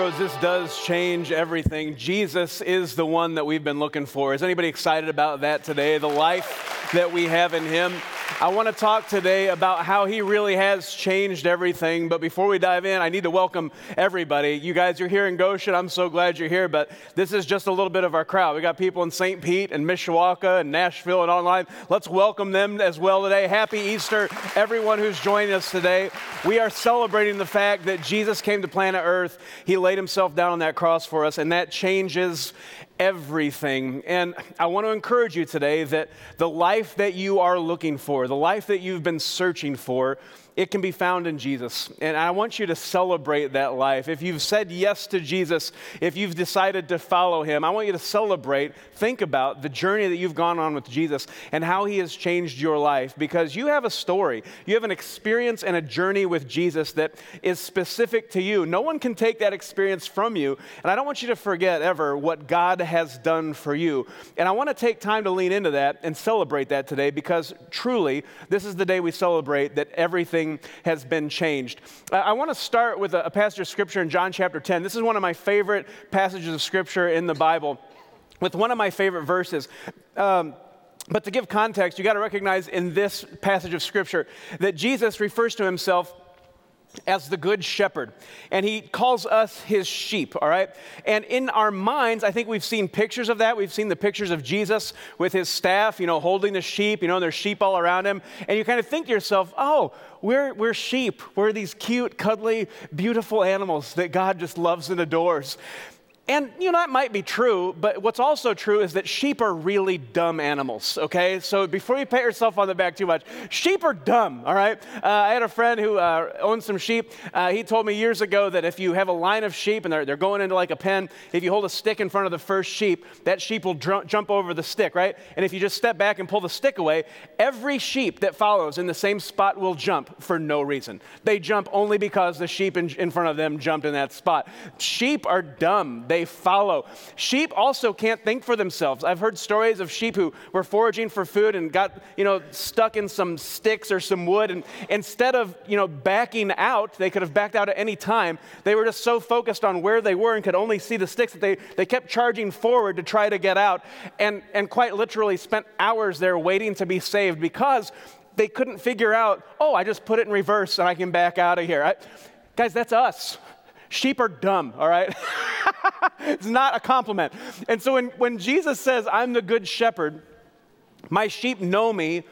This does change everything. Jesus is the one that we've been looking for. Is anybody excited about that today? The life that we have in Him. I want to talk today about how He really has changed everything. But before we dive in, I need to welcome everybody. You guys you're here in Goshen. I'm so glad you're here. But this is just a little bit of our crowd. We got people in St. Pete and Mishawaka and Nashville and online. Let's welcome them as well today. Happy Easter, everyone who's joining us today. We are celebrating the fact that Jesus came to planet Earth. He laid Himself down on that cross for us, and that changes everything. And I want to encourage you today that the life that you are looking for, the life that you've been searching for, it can be found in Jesus. And I want you to celebrate that life. If you've said yes to Jesus, if you've decided to follow him, I want you to celebrate, think about the journey that you've gone on with Jesus and how he has changed your life because you have a story. You have an experience and a journey with Jesus that is specific to you. No one can take that experience from you. And I don't want you to forget ever what God has done for you. And I want to take time to lean into that and celebrate that today because truly, this is the day we celebrate that everything has been changed. I want to start with a, a passage of scripture in John chapter 10. This is one of my favorite passages of scripture in the Bible, with one of my favorite verses. Um, but to give context, you got to recognize in this passage of scripture that Jesus refers to himself as the good shepherd. And he calls us his sheep, all right? And in our minds, I think we've seen pictures of that. We've seen the pictures of Jesus with his staff, you know, holding the sheep, you know, there's sheep all around him. And you kind of think to yourself, oh, we're, we're sheep. We're these cute, cuddly, beautiful animals that God just loves and adores. And, you know, that might be true, but what's also true is that sheep are really dumb animals, okay? So before you pat yourself on the back too much, sheep are dumb, all right? Uh, I had a friend who uh, owns some sheep. Uh, he told me years ago that if you have a line of sheep and they're, they're going into like a pen, if you hold a stick in front of the first sheep, that sheep will dr- jump over the stick, right? And if you just step back and pull the stick away, every sheep that follows in the same spot will jump for no reason. They jump only because the sheep in, in front of them jumped in that spot. Sheep are dumb. They they follow. Sheep also can't think for themselves. I've heard stories of sheep who were foraging for food and got, you know, stuck in some sticks or some wood and instead of, you know, backing out, they could have backed out at any time. They were just so focused on where they were and could only see the sticks that they, they kept charging forward to try to get out and, and quite literally spent hours there waiting to be saved because they couldn't figure out, oh, I just put it in reverse and I can back out of here. I, guys, that's us. Sheep are dumb, all right? it's not a compliment. And so when, when Jesus says, I'm the good shepherd, my sheep know me,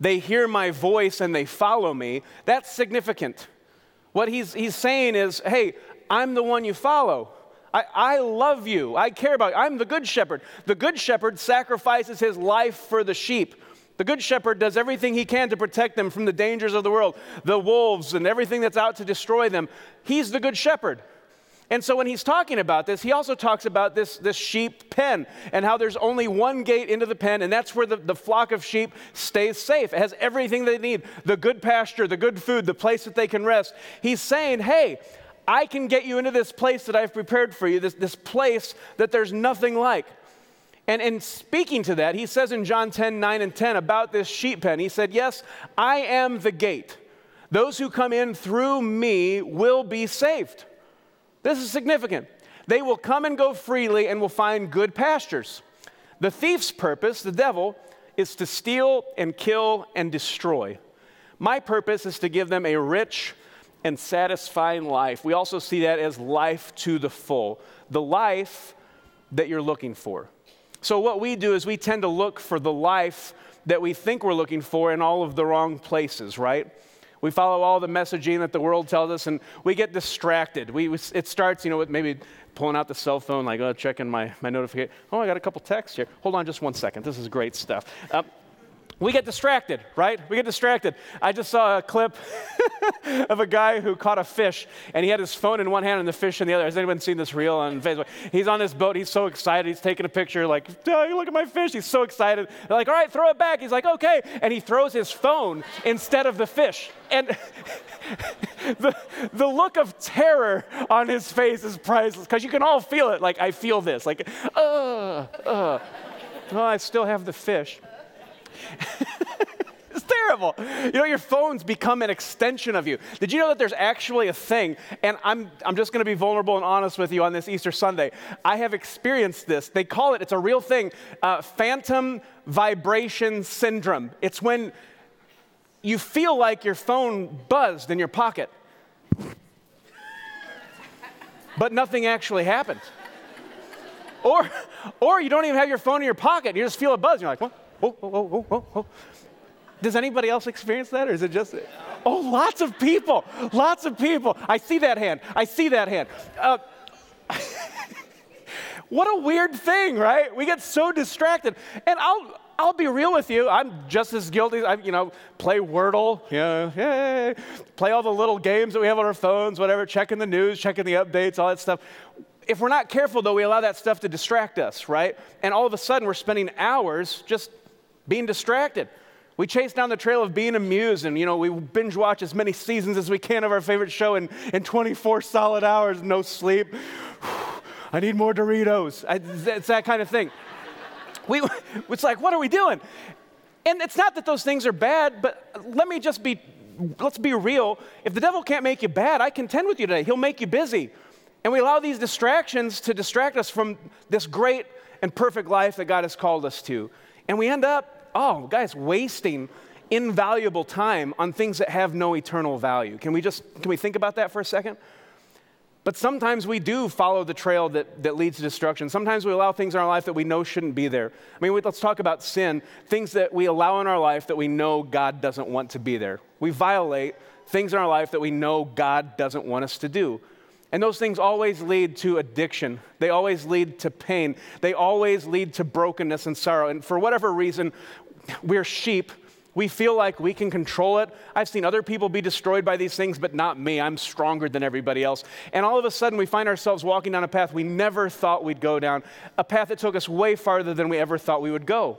they hear my voice, and they follow me, that's significant. What he's, he's saying is, hey, I'm the one you follow. I, I love you. I care about you. I'm the good shepherd. The good shepherd sacrifices his life for the sheep. The good shepherd does everything he can to protect them from the dangers of the world, the wolves, and everything that's out to destroy them. He's the good shepherd. And so when he's talking about this, he also talks about this, this sheep pen and how there's only one gate into the pen, and that's where the, the flock of sheep stays safe. It has everything they need the good pasture, the good food, the place that they can rest. He's saying, hey, I can get you into this place that I've prepared for you, this, this place that there's nothing like. And in speaking to that, he says in John 10 9 and 10 about this sheep pen, he said, Yes, I am the gate. Those who come in through me will be saved. This is significant. They will come and go freely and will find good pastures. The thief's purpose, the devil, is to steal and kill and destroy. My purpose is to give them a rich and satisfying life. We also see that as life to the full, the life that you're looking for. So, what we do is we tend to look for the life that we think we're looking for in all of the wrong places, right? We follow all the messaging that the world tells us and we get distracted. We, it starts, you know, with maybe pulling out the cell phone, like, oh, checking my, my notification. Oh, I got a couple texts here. Hold on just one second. This is great stuff. Uh, we get distracted, right? We get distracted. I just saw a clip of a guy who caught a fish and he had his phone in one hand and the fish in the other. Has anyone seen this reel on Facebook? He's on this boat. He's so excited. He's taking a picture, like, oh, look at my fish. He's so excited. They're like, all right, throw it back. He's like, okay. And he throws his phone instead of the fish. And the, the look of terror on his face is priceless because you can all feel it. Like, I feel this. Like, uh, uh. Oh, I still have the fish. it's terrible. You know, your phones become an extension of you. Did you know that there's actually a thing? And I'm, I'm just going to be vulnerable and honest with you on this Easter Sunday. I have experienced this. They call it, it's a real thing, uh, phantom vibration syndrome. It's when you feel like your phone buzzed in your pocket, but nothing actually happened. Or, or you don't even have your phone in your pocket, and you just feel a buzz. and You're like, what? Oh, oh, oh, oh, oh. Does anybody else experience that, or is it just? Oh, lots of people, lots of people. I see that hand. I see that hand. Uh, what a weird thing, right? We get so distracted, and I'll I'll be real with you. I'm just as guilty. I, you know, play Wordle, yeah, yeah, play all the little games that we have on our phones, whatever. Checking the news, checking the updates, all that stuff. If we're not careful, though, we allow that stuff to distract us, right? And all of a sudden, we're spending hours just being distracted. We chase down the trail of being amused, and you know, we binge watch as many seasons as we can of our favorite show in, in 24 solid hours, no sleep. I need more Doritos. I, it's that kind of thing. We, it's like, what are we doing? And it's not that those things are bad, but let me just be, let's be real. If the devil can't make you bad, I contend with you today. He'll make you busy. And we allow these distractions to distract us from this great and perfect life that God has called us to. And we end up, oh, guys, wasting invaluable time on things that have no eternal value. Can we just, can we think about that for a second? But sometimes we do follow the trail that, that leads to destruction. Sometimes we allow things in our life that we know shouldn't be there. I mean, let's talk about sin, things that we allow in our life that we know God doesn't want to be there. We violate things in our life that we know God doesn't want us to do. And those things always lead to addiction. They always lead to pain. They always lead to brokenness and sorrow. And for whatever reason, we're sheep we feel like we can control it. I've seen other people be destroyed by these things, but not me. I'm stronger than everybody else. And all of a sudden, we find ourselves walking down a path we never thought we'd go down, a path that took us way farther than we ever thought we would go.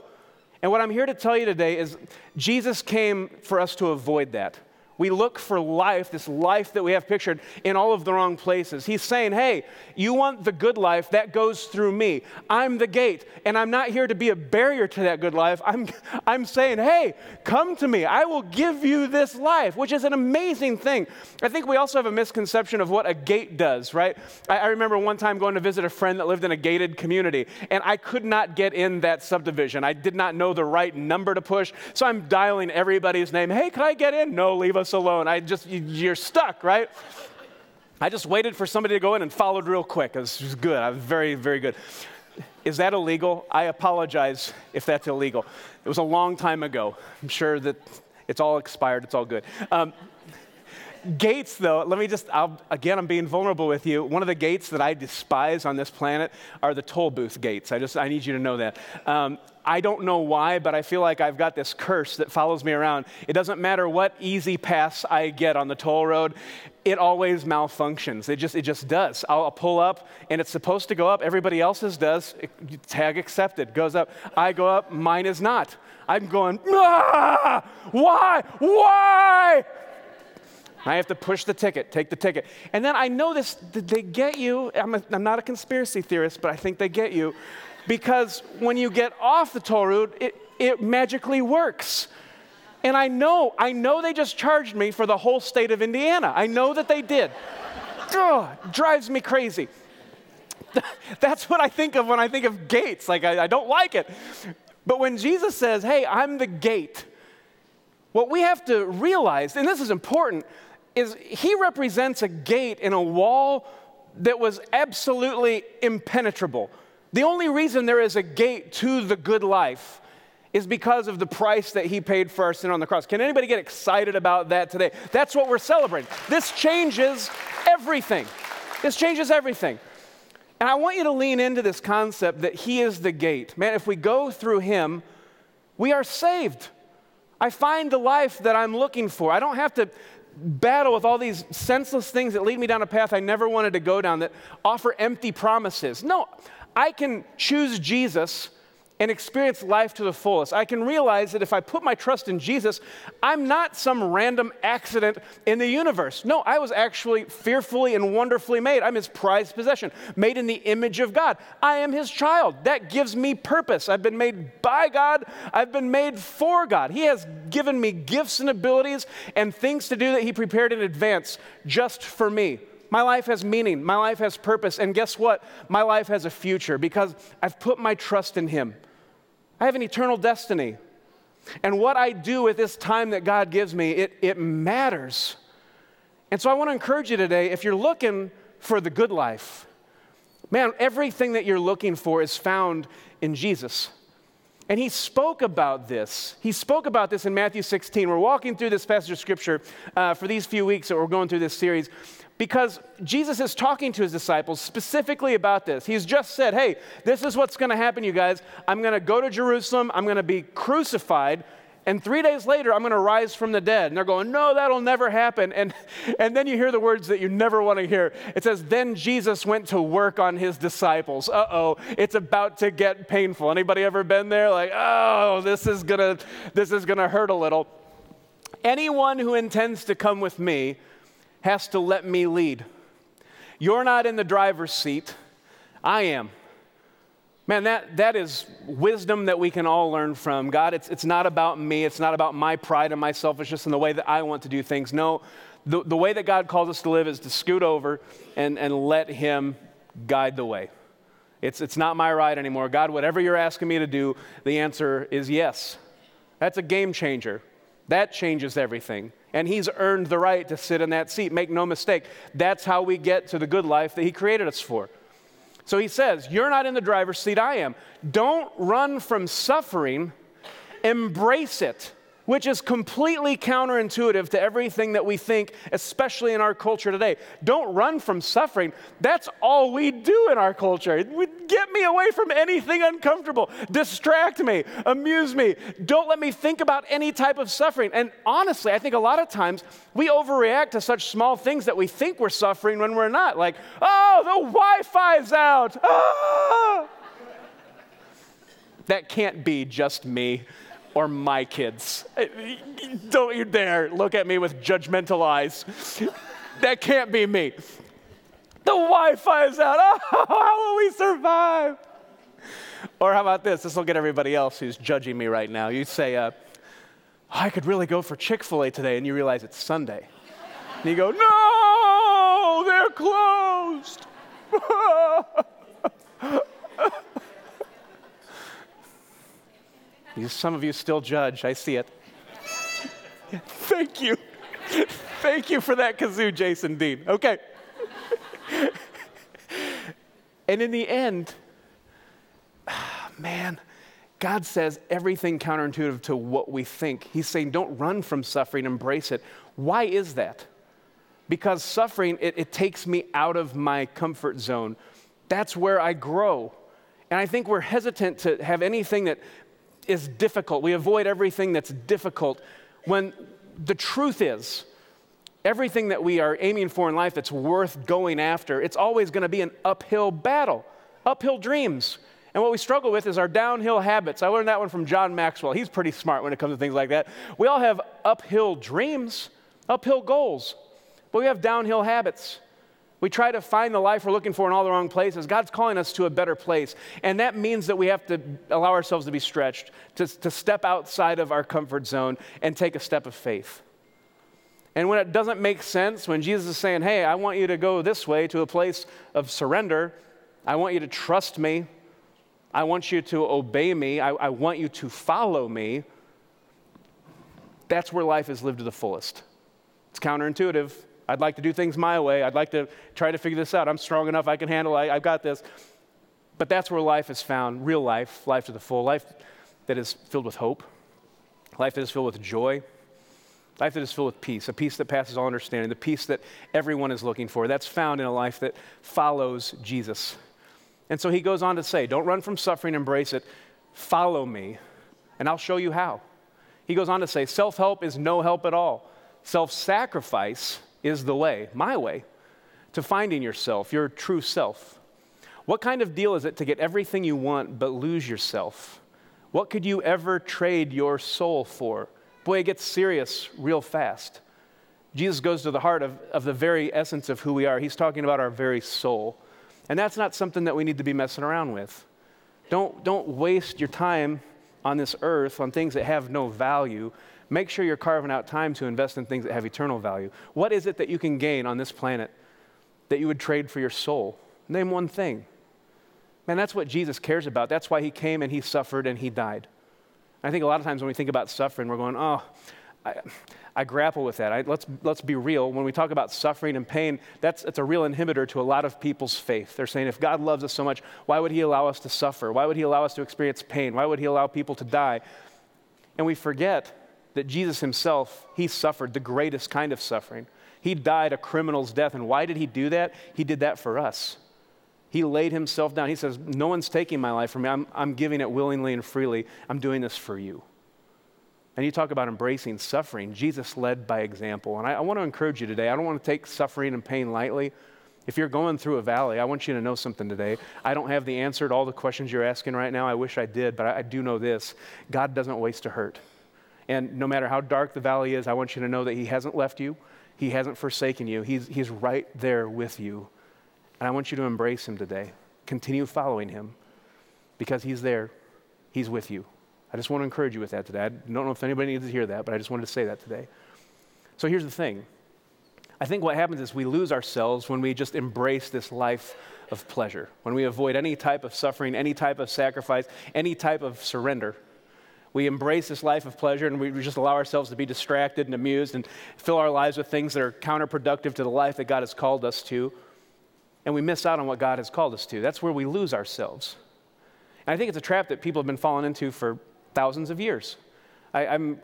And what I'm here to tell you today is Jesus came for us to avoid that. We look for life, this life that we have pictured, in all of the wrong places. He's saying, hey, you want the good life, that goes through me. I'm the gate, and I'm not here to be a barrier to that good life. I'm, I'm saying, hey, come to me. I will give you this life, which is an amazing thing. I think we also have a misconception of what a gate does, right? I, I remember one time going to visit a friend that lived in a gated community, and I could not get in that subdivision. I did not know the right number to push, so I'm dialing everybody's name. Hey, can I get in? No, leave us alone. I just, you're stuck, right? I just waited for somebody to go in and followed real quick. It was good. I was very, very good. Is that illegal? I apologize if that's illegal. It was a long time ago. I'm sure that it's all expired. It's all good. Um, gates, though, let me just, I'll, again, I'm being vulnerable with you. One of the gates that I despise on this planet are the toll booth gates. I just, I need you to know that. Um, I don't know why, but I feel like I've got this curse that follows me around. It doesn't matter what E-ZPass I get on the toll road, it always malfunctions. It just, it just does. I'll, I'll pull up and it's supposed to go up. Everybody else's does. Tag accepted, goes up. I go up, mine is not. I'm going, ah, why? Why? I have to push the ticket, take the ticket. And then I know this, they get you. I'm, a, I'm not a conspiracy theorist, but I think they get you because when you get off the toll road, it, it magically works. And I know, I know they just charged me for the whole state of Indiana. I know that they did. Ugh, drives me crazy. That's what I think of when I think of gates. Like, I, I don't like it. But when Jesus says, hey, I'm the gate, what we have to realize, and this is important, is he represents a gate in a wall that was absolutely impenetrable. The only reason there is a gate to the good life is because of the price that he paid for our sin on the cross. Can anybody get excited about that today? That's what we're celebrating. This changes everything. This changes everything. And I want you to lean into this concept that he is the gate. Man, if we go through him, we are saved. I find the life that I'm looking for. I don't have to battle with all these senseless things that lead me down a path I never wanted to go down that offer empty promises. No, I can choose Jesus and experience life to the fullest. I can realize that if I put my trust in Jesus, I'm not some random accident in the universe. No, I was actually fearfully and wonderfully made. I'm his prized possession, made in the image of God. I am his child. That gives me purpose. I've been made by God, I've been made for God. He has given me gifts and abilities and things to do that he prepared in advance just for me. My life has meaning, my life has purpose, and guess what? My life has a future because I've put my trust in him. I have an eternal destiny. And what I do with this time that God gives me, it, it matters. And so I want to encourage you today if you're looking for the good life, man, everything that you're looking for is found in Jesus. And he spoke about this. He spoke about this in Matthew 16. We're walking through this passage of scripture uh, for these few weeks that we're going through this series because Jesus is talking to his disciples specifically about this. He's just said, Hey, this is what's going to happen, you guys. I'm going to go to Jerusalem, I'm going to be crucified. And three days later, I'm going to rise from the dead. And they're going, no, that'll never happen. And, and then you hear the words that you never want to hear. It says, then Jesus went to work on his disciples. Uh oh, it's about to get painful. Anybody ever been there? Like, oh, this is going to this is going to hurt a little. Anyone who intends to come with me has to let me lead. You're not in the driver's seat, I am. Man, that, that is wisdom that we can all learn from. God, it's, it's not about me. It's not about my pride and my selfishness and the way that I want to do things. No, the, the way that God calls us to live is to scoot over and, and let Him guide the way. It's, it's not my ride anymore. God, whatever you're asking me to do, the answer is yes. That's a game changer. That changes everything. And He's earned the right to sit in that seat. Make no mistake. That's how we get to the good life that He created us for. So he says, You're not in the driver's seat, I am. Don't run from suffering, embrace it which is completely counterintuitive to everything that we think, especially in our culture today. Don't run from suffering. That's all we do in our culture. Get me away from anything uncomfortable. Distract me, amuse me. Don't let me think about any type of suffering. And honestly, I think a lot of times we overreact to such small things that we think we're suffering when we're not. Like, oh, the Wi Fi's out. Ah! That can't be just me or my kids. Don't you dare look at me with judgmental eyes. that can't be me. The Wi Fi is out. Oh, how will we survive? Or how about this? This will get everybody else who's judging me right now. You say, uh, I could really go for Chick fil A today, and you realize it's Sunday. And you go, No, they're closed. Some of you still judge. I see it. Thank you. Thank you for that kazoo, Jason Dean. Okay. and in the end, man, God says everything counterintuitive to what we think. He's saying, don't run from suffering, embrace it. Why is that? Because suffering, it, it takes me out of my comfort zone. That's where I grow. And I think we're hesitant to have anything that is difficult. We avoid everything that's difficult when the truth is, everything that we are aiming for in life that's worth going after, it's always going to be an uphill battle, uphill dreams. And what we struggle with is our downhill habits. I learned that one from John Maxwell. He's pretty smart when it comes to things like that. We all have uphill dreams, uphill goals, but we have downhill habits. We try to find the life we're looking for in all the wrong places. God's calling us to a better place. And that means that we have to allow ourselves to be stretched, to, to step outside of our comfort zone and take a step of faith. And when it doesn't make sense, when Jesus is saying, hey, I want you to go this way to a place of surrender, I want you to trust me, I want you to obey me, I, I want you to follow me, that's where life is lived to the fullest. It's counterintuitive. I'd like to do things my way. I'd like to try to figure this out. I'm strong enough. I can handle it. I, have got this. But that's where life is found real life, life to the full, life that is filled with hope, life that is filled with joy, life that is filled with peace, a peace that passes all understanding, the peace that everyone is looking for. That's found in a life that follows Jesus. And so he goes on to say, Don't run from suffering, embrace it. Follow me, and I'll show you how. He goes on to say, Self help is no help at all. Self sacrifice is the way, my way, to finding yourself, your true self. What kind of deal is it to get everything you want but lose yourself? What could you ever trade your soul for? Boy, it gets serious real fast. Jesus goes to the heart of, of the very essence of who we are. He's talking about our very soul. And that's not something that we need to be messing around with. Don't, don't waste your time on this earth on things that have no value. Make sure you're carving out time to invest in things that have eternal value. What is it that you can gain on this planet that you would trade for your soul? Name one thing. Man, that's what Jesus cares about. That's why he came and he suffered and he died. I think a lot of times when we think about suffering, we're going, oh, I, I grapple with that. I, let's, let's be real. When we talk about suffering and pain, that's, that's a real inhibitor to a lot of people's faith. They're saying, if God loves us so much, why would He allow us to suffer? Why would He allow us to experience pain? Why would He allow people to die? And we forget that Jesus Himself, He suffered the greatest kind of suffering. He died a criminal's death. And why did He do that? He did that for us. He laid Himself down. He says, No one's taking my life from me. I'm, I'm giving it willingly and freely. I'm doing this for you. And you talk about embracing suffering. Jesus led by example. And I, I want to encourage you today. I don't want to take suffering and pain lightly. If you're going through a valley, I want you to know something today. I don't have the answer to all the questions you're asking right now. I wish I did, but I, I do know this God doesn't waste a hurt. And no matter how dark the valley is, I want you to know that He hasn't left you, He hasn't forsaken you. He's, he's right there with you. And I want you to embrace Him today. Continue following Him because He's there, He's with you. I just want to encourage you with that today. I don't know if anybody needs to hear that, but I just wanted to say that today. So here's the thing I think what happens is we lose ourselves when we just embrace this life of pleasure, when we avoid any type of suffering, any type of sacrifice, any type of surrender. We embrace this life of pleasure and we just allow ourselves to be distracted and amused and fill our lives with things that are counterproductive to the life that God has called us to. And we miss out on what God has called us to. That's where we lose ourselves. And I think it's a trap that people have been falling into for thousands of years. I, am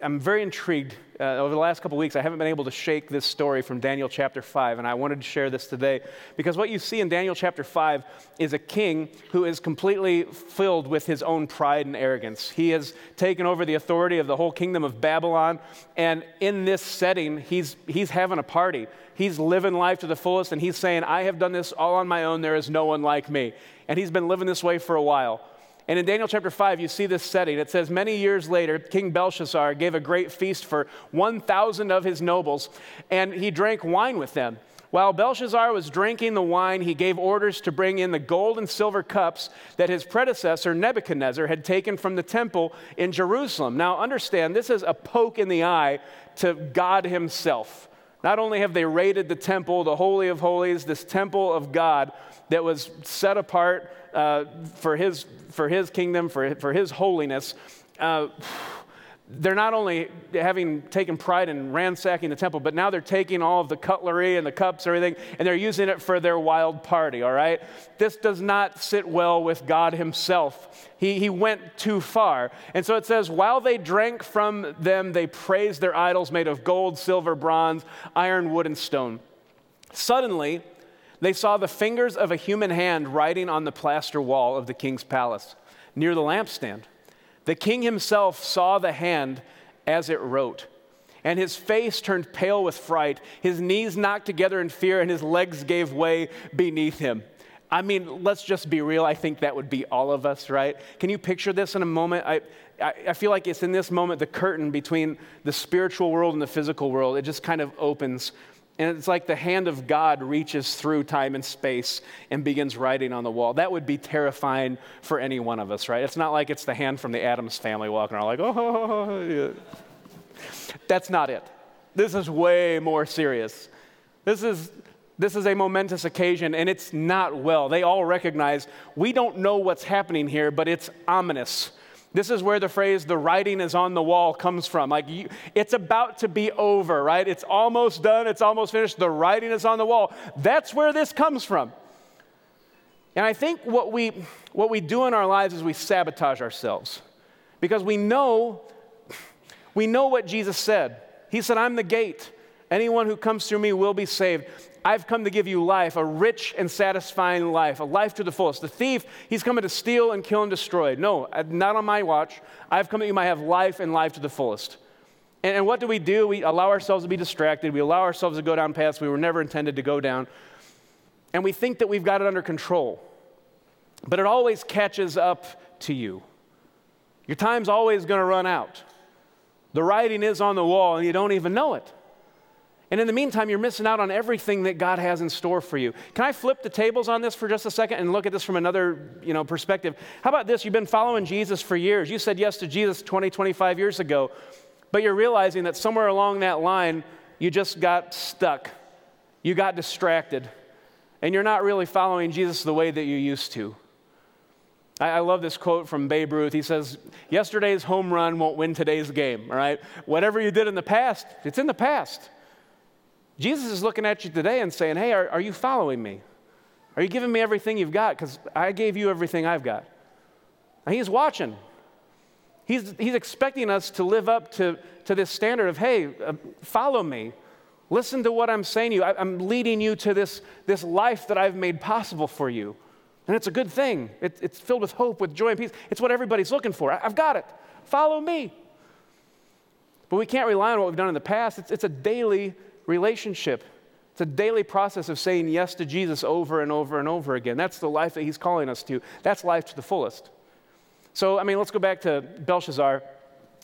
I'm, very intrigued. Uh, over the last couple weeks, I haven't been able to shake this story from Daniel chapter 5, and I wanted to share this today because what you see in Daniel chapter 5 is a king who is completely filled with his own pride and arrogance. He has taken over the authority of the whole kingdom of Babylon, and in this setting, he's, he's having a party. He's living life to the fullest, and he's saying, I have done this all on my own. There is no one like me. And he's been living this way for a while. And in Daniel chapter 5, you see this setting. It says, Many years later, King Belshazzar gave a great feast for 1,000 of his nobles, and he drank wine with them. While Belshazzar was drinking the wine, he gave orders to bring in the gold and silver cups that his predecessor Nebuchadnezzar had taken from the temple in Jerusalem. Now, understand, this is a poke in the eye to God Himself. Not only have they raided the temple, the Holy of Holies, this temple of God that was set apart uh, for, his, for his kingdom, for, for his holiness, uh, they're not only having taken pride in ransacking the temple, but now they're taking all of the cutlery and the cups and everything, and they're using it for their wild party, all right? This does not sit well with God Himself. He, he went too far. And so it says, while they drank from them, they praised their idols made of gold, silver, bronze, iron, wood, and stone. Suddenly, they saw the fingers of a human hand writing on the plaster wall of the king's palace near the lampstand. The king himself saw the hand as it wrote, and his face turned pale with fright. His knees knocked together in fear, and his legs gave way beneath him. I mean, let's just be real. I think that would be all of us, right? Can you picture this in a moment? I, I, I, feel like it's in this moment the curtain between the spiritual world and the physical world. It just kind of opens and it's like the hand of God reaches through time and space and begins writing on the wall. That would be terrifying for any one of us, right? It's not like it's the hand from the Addams Family walking around like, oh, yeah. That's not it. This is way more serious. This is, this is a momentous occasion, and it's not well. They all recognize we don't know what's happening here, but it's ominous. This is where the phrase, the writing is on the wall, comes from. Like, you, it's about to be over, right? It's almost done, it's almost finished. The writing is on the wall. That's where this comes from. And I think what we, what we do in our lives is we sabotage ourselves because we know, we know what Jesus said. He said, I'm the gate. Anyone who comes through me will be saved. I've come to give you life, a rich and satisfying life, a life to the fullest. The thief, he's coming to steal and kill and destroy. No, uh, not on my watch. I've come that you might have life and life to the fullest. And, and what do we do? We allow ourselves to be distracted. We allow ourselves to go down paths we were never intended to go down. And we think that we've got it under control. But it always catches up to you. Your time's always going to run out. The writing is on the wall and you don't even know it. And in the meantime, you're missing out on everything that God has in store for you. Can I flip the tables on this for just a second and look at this from another you know, perspective? How about this? You've been following Jesus for years. You said yes to Jesus 20, 25 years ago, but you're realizing that somewhere along that line, you just got stuck. You got distracted, and you're not really following Jesus the way that you used to. I, love this quote from Babe Ruth. He says, Yesterday's home run won't win today's game, all right? Whatever you did in the past, it's in the past. Jesus is looking at you today and saying, Hey, are, are you following me? Are you giving me everything you've got? Because I gave you everything I've got. And he's watching. He's, he's expecting us to live up to, to this standard of, hey, uh, follow me. Listen to what I'm saying to you. I, am leading you to this, this life that I've made possible for you. And it's a good thing. It, it's filled with hope, with joy and peace. It's what everybody's looking for. I, I've got it. Follow me. But we can't rely on what we've done in the past. It's, it's a daily relationship. It's a daily process of saying yes to Jesus over and over and over again. That's the life that he's calling us to. That's life to the fullest. So, I mean, let's go back to Belshazzar.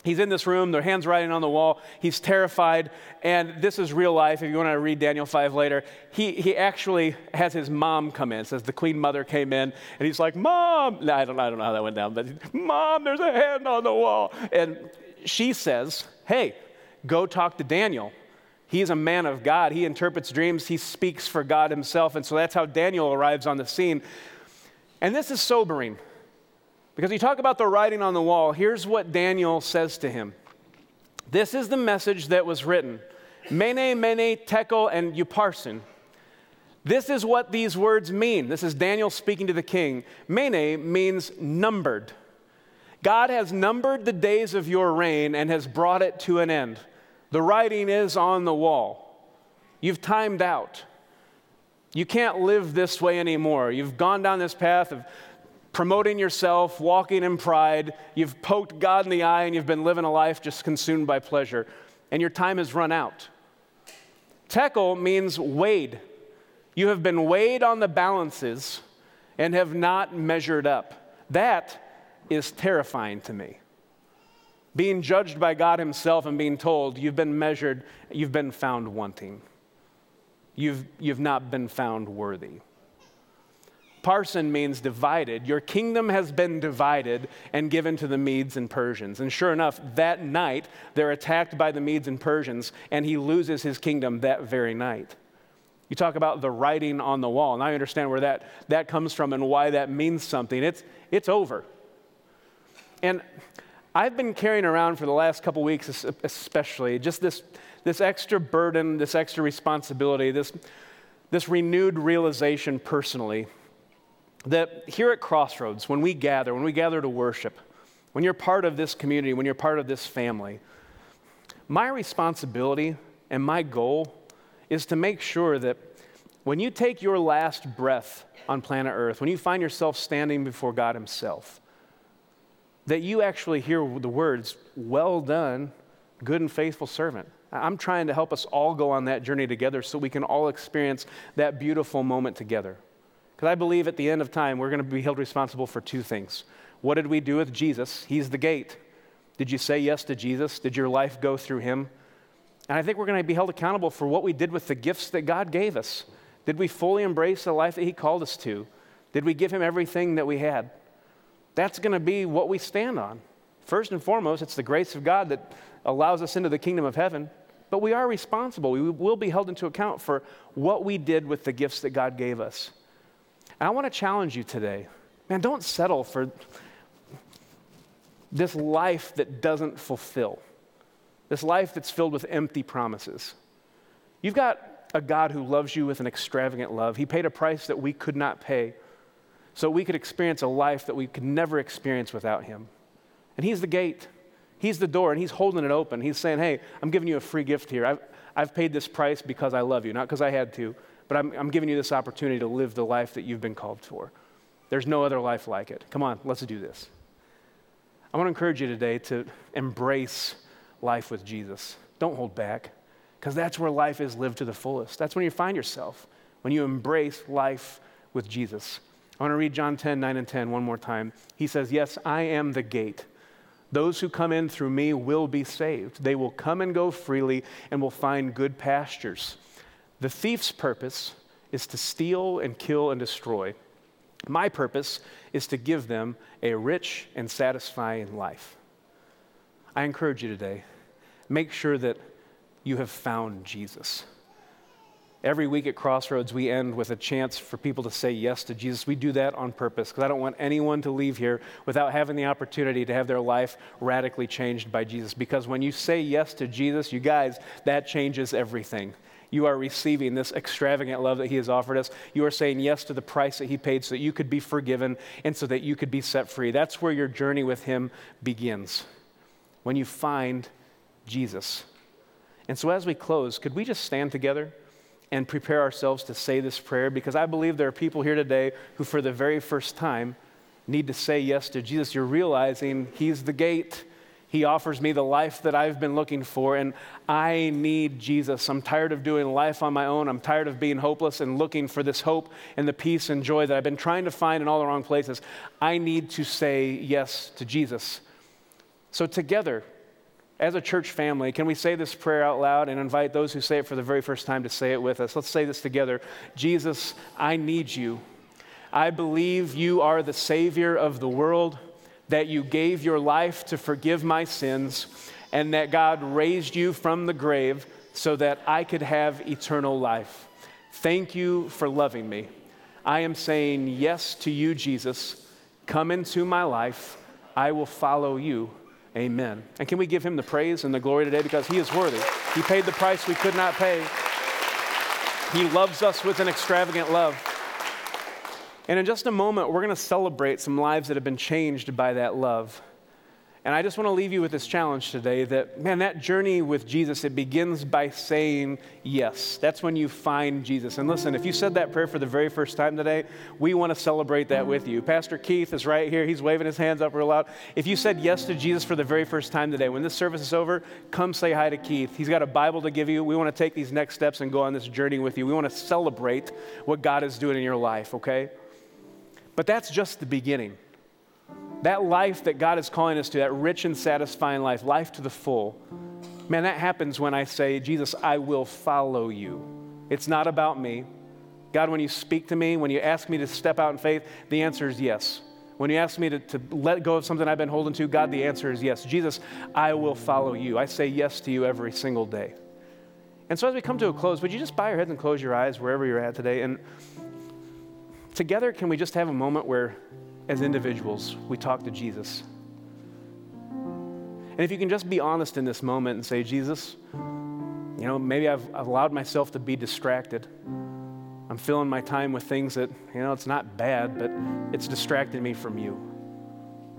He's in this room, their hands writing on the wall. He's terrified, and this is real life. If you want to read Daniel 5 later, he, he actually has his mom come in. It says the queen mother came in, and he's like, Mom! I, don't, I don't know how that went down, but Mom, there's a hand on the wall. And she says, Hey, go talk to Daniel. He's a man of God. He interprets dreams, he speaks for God himself. And so that's how Daniel arrives on the scene. And this is sobering because you talk about the writing on the wall. Here's what Daniel says to him This is the message that was written Mene, Mene, Tekel, and Upharsin. This is what these words mean. This is Daniel speaking to the king. Mene means numbered. God has numbered the days of your reign and has brought it to an end. The writing is on the wall. You've timed out. You can't live this way anymore. You've gone down this path of promoting yourself, walking in pride. You've poked God in the eye and you've been living a life just consumed by pleasure. And your time has run out. Tekel means weighed. You have been weighed on the balances and have not measured up. That is terrifying to me being judged by God Himself and being told, You've been measured, you've been found wanting. You've, you've not been found worthy. Parsin means divided. Your kingdom has been divided and given to the Medes and Persians. And sure enough, that night, they're attacked by the Medes and Persians, and he loses his kingdom that very night. You talk about the writing on the wall, and I understand where that, that comes from and why that means something. It's, it's over. And I've been carrying around for the last couple weeks, especially, just this, this extra burden, this extra responsibility, this, this renewed realization personally that here at Crossroads, when we gather, when we gather to worship, when you're part of this community, when you're part of this family, my responsibility and my goal is to make sure that when you take your last breath on planet Earth, when you find yourself standing before God Himself, that you actually hear the words, Well done, good and faithful servant. I'm trying to help us all go on that journey together so we can all experience that beautiful moment together. Because I believe at the end of time, we're going to be held responsible for two things. What did we do with Jesus? He's the gate. Did you say yes to Jesus? Did your life go through him? And I think we're going to be held accountable for what we did with the gifts that God gave us. Did we fully embrace the life that He called us to? Did we give Him everything that we had? That's going to be what we stand on. First and foremost, it's the grace of God that allows us into the kingdom of heaven, but we are responsible. We will be held into account for what we did with the gifts that God gave us. And I want to challenge you today man, don't settle for this life that doesn't fulfill, this life that's filled with empty promises. You've got a God who loves you with an extravagant love. He paid a price that we could not pay so we could experience a life that we could never experience without Him. And He's the gate, He's the door, and He's holding it open. He's saying, Hey, I'm giving you a free gift here. I've, I've paid this price because I love you, not because I had to, but I'm, I'm giving you this opportunity to live the life that you've been called for. There's no other life like it. Come on, let's do this. I want to encourage you today to embrace life with Jesus. Don't hold back, because that's where life is lived to the fullest. That's when you find yourself, when you embrace life with Jesus. I want to read John 10, 9 and 10 one more time. He says, Yes, I am the gate. Those who come in through me will be saved. They will come and go freely and will find good pastures. The thief's purpose is to steal and kill and destroy. My purpose is to give them a rich and satisfying life. I encourage you today, make sure that you have found Jesus. Every week at Crossroads, we end with a chance for people to say yes to Jesus. We do that on purpose because I don't want anyone to leave here without having the opportunity to have their life radically changed by Jesus. Because when you say yes to Jesus, you guys, that changes everything. You are receiving this extravagant love that He has offered us. You are saying yes to the price that He paid so that you could be forgiven and so that you could be set free. That's where your journey with Him begins. When you find Jesus. And so, as we close, could we just stand together and prepare ourselves to say this prayer? Because I believe there are people here today who, for the very first time, need to say yes to Jesus. You're realizing He's the gate. He offers me the life that I've been looking for, and I need Jesus. I'm tired of doing life on my own. I'm tired of being hopeless and looking for this hope and the peace and joy that I've been trying to find in all the wrong places. I need to say yes to Jesus. So, together, as a church family, can we say this prayer out loud and invite those who say it for the very first time to say it with us? Let's say this together Jesus, I need you. I believe you are the Savior of the world, that you gave your life to forgive my sins, and that God raised you from the grave so that I could have eternal life. Thank you for loving me. I am saying yes to you, Jesus. Come into my life. I will follow you Amen. And can we give him the praise and the glory today because he is worthy? He paid the price we could not pay. He loves us with an extravagant love. And in just a moment, we're going to celebrate some lives that have been changed by that love. And I just want to leave you with this challenge today that, man, that journey with Jesus, it begins by saying yes. That's when you find Jesus. And listen, if you said that prayer for the very first time today, we want to celebrate that with you. Pastor Keith is right here. He's waving his hands up real loud. If you said yes to Jesus for the very first time today, when this service is over, come say hi to Keith. He's got a Bible to give you. We want to take these next steps and go on this journey with you. We want to celebrate what God is doing in your life, okay? But that's just the beginning. That life that God is calling us to, that rich and satisfying life, life to the full, man, that happens when I say, Jesus, I will follow you. It's not about me. God, when you speak to me, when you ask me to step out in faith, the answer is yes. When you ask me to, to let go of something I've been holding to, God, the answer is yes. Jesus, I will follow you. I say yes to you every single day. And so as we come to a close, would you just bow your heads and close your eyes wherever you're at today? And together, can we just have a moment where as individuals, we talk to Jesus. And if you can just be honest in this moment and say, Jesus, you know, maybe I've, I've allowed myself to be distracted. I'm filling my time with things that, you know, it's not bad, but it's distracted me from you.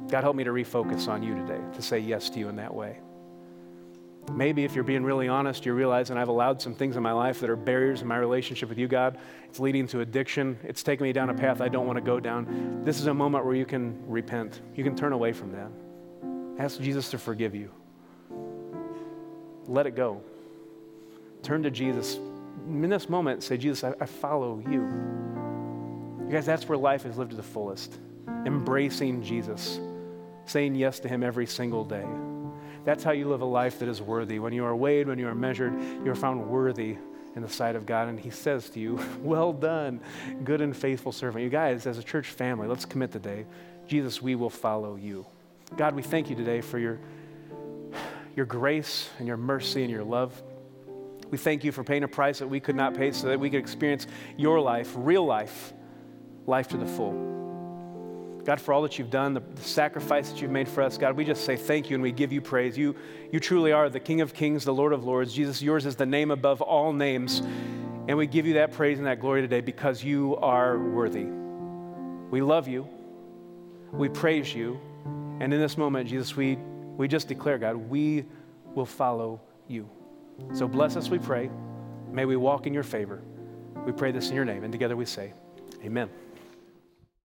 God, help me to refocus on you today, to say yes to you in that way. Maybe if you're being really honest, you're realizing I've allowed some things in my life that are barriers in my relationship with you, God. It's leading to addiction. It's taking me down a path I don't want to go down. This is a moment where you can repent. You can turn away from that. Ask Jesus to forgive you. Let it go. Turn to Jesus. In this moment, say, Jesus, I, I follow you. You guys, that's where life is lived to the fullest. Embracing Jesus, saying yes to Him every single day. That's how you live a life that is worthy. When you are weighed, when you are measured, you are found worthy in the sight of God. And He says to you, Well done, good and faithful servant. You guys, as a church family, let's commit today. Jesus, we will follow you. God, we thank you today for your, your grace and your mercy and your love. We thank you for paying a price that we could not pay so that we could experience your life, real life, life to the full. God, for all that you've done, the, the, sacrifice that you've made for us, God, we just say thank you and we give you praise. You, you truly are the King of Kings, the Lord of Lords. Jesus, yours is the name above all names. And we give you that praise and that glory today because you are worthy. We love you. We praise you. And in this moment, Jesus, we, we just declare, God, we will follow you. So bless us, we pray. May we walk in your favor. We pray this in your name. And together we say, Amen.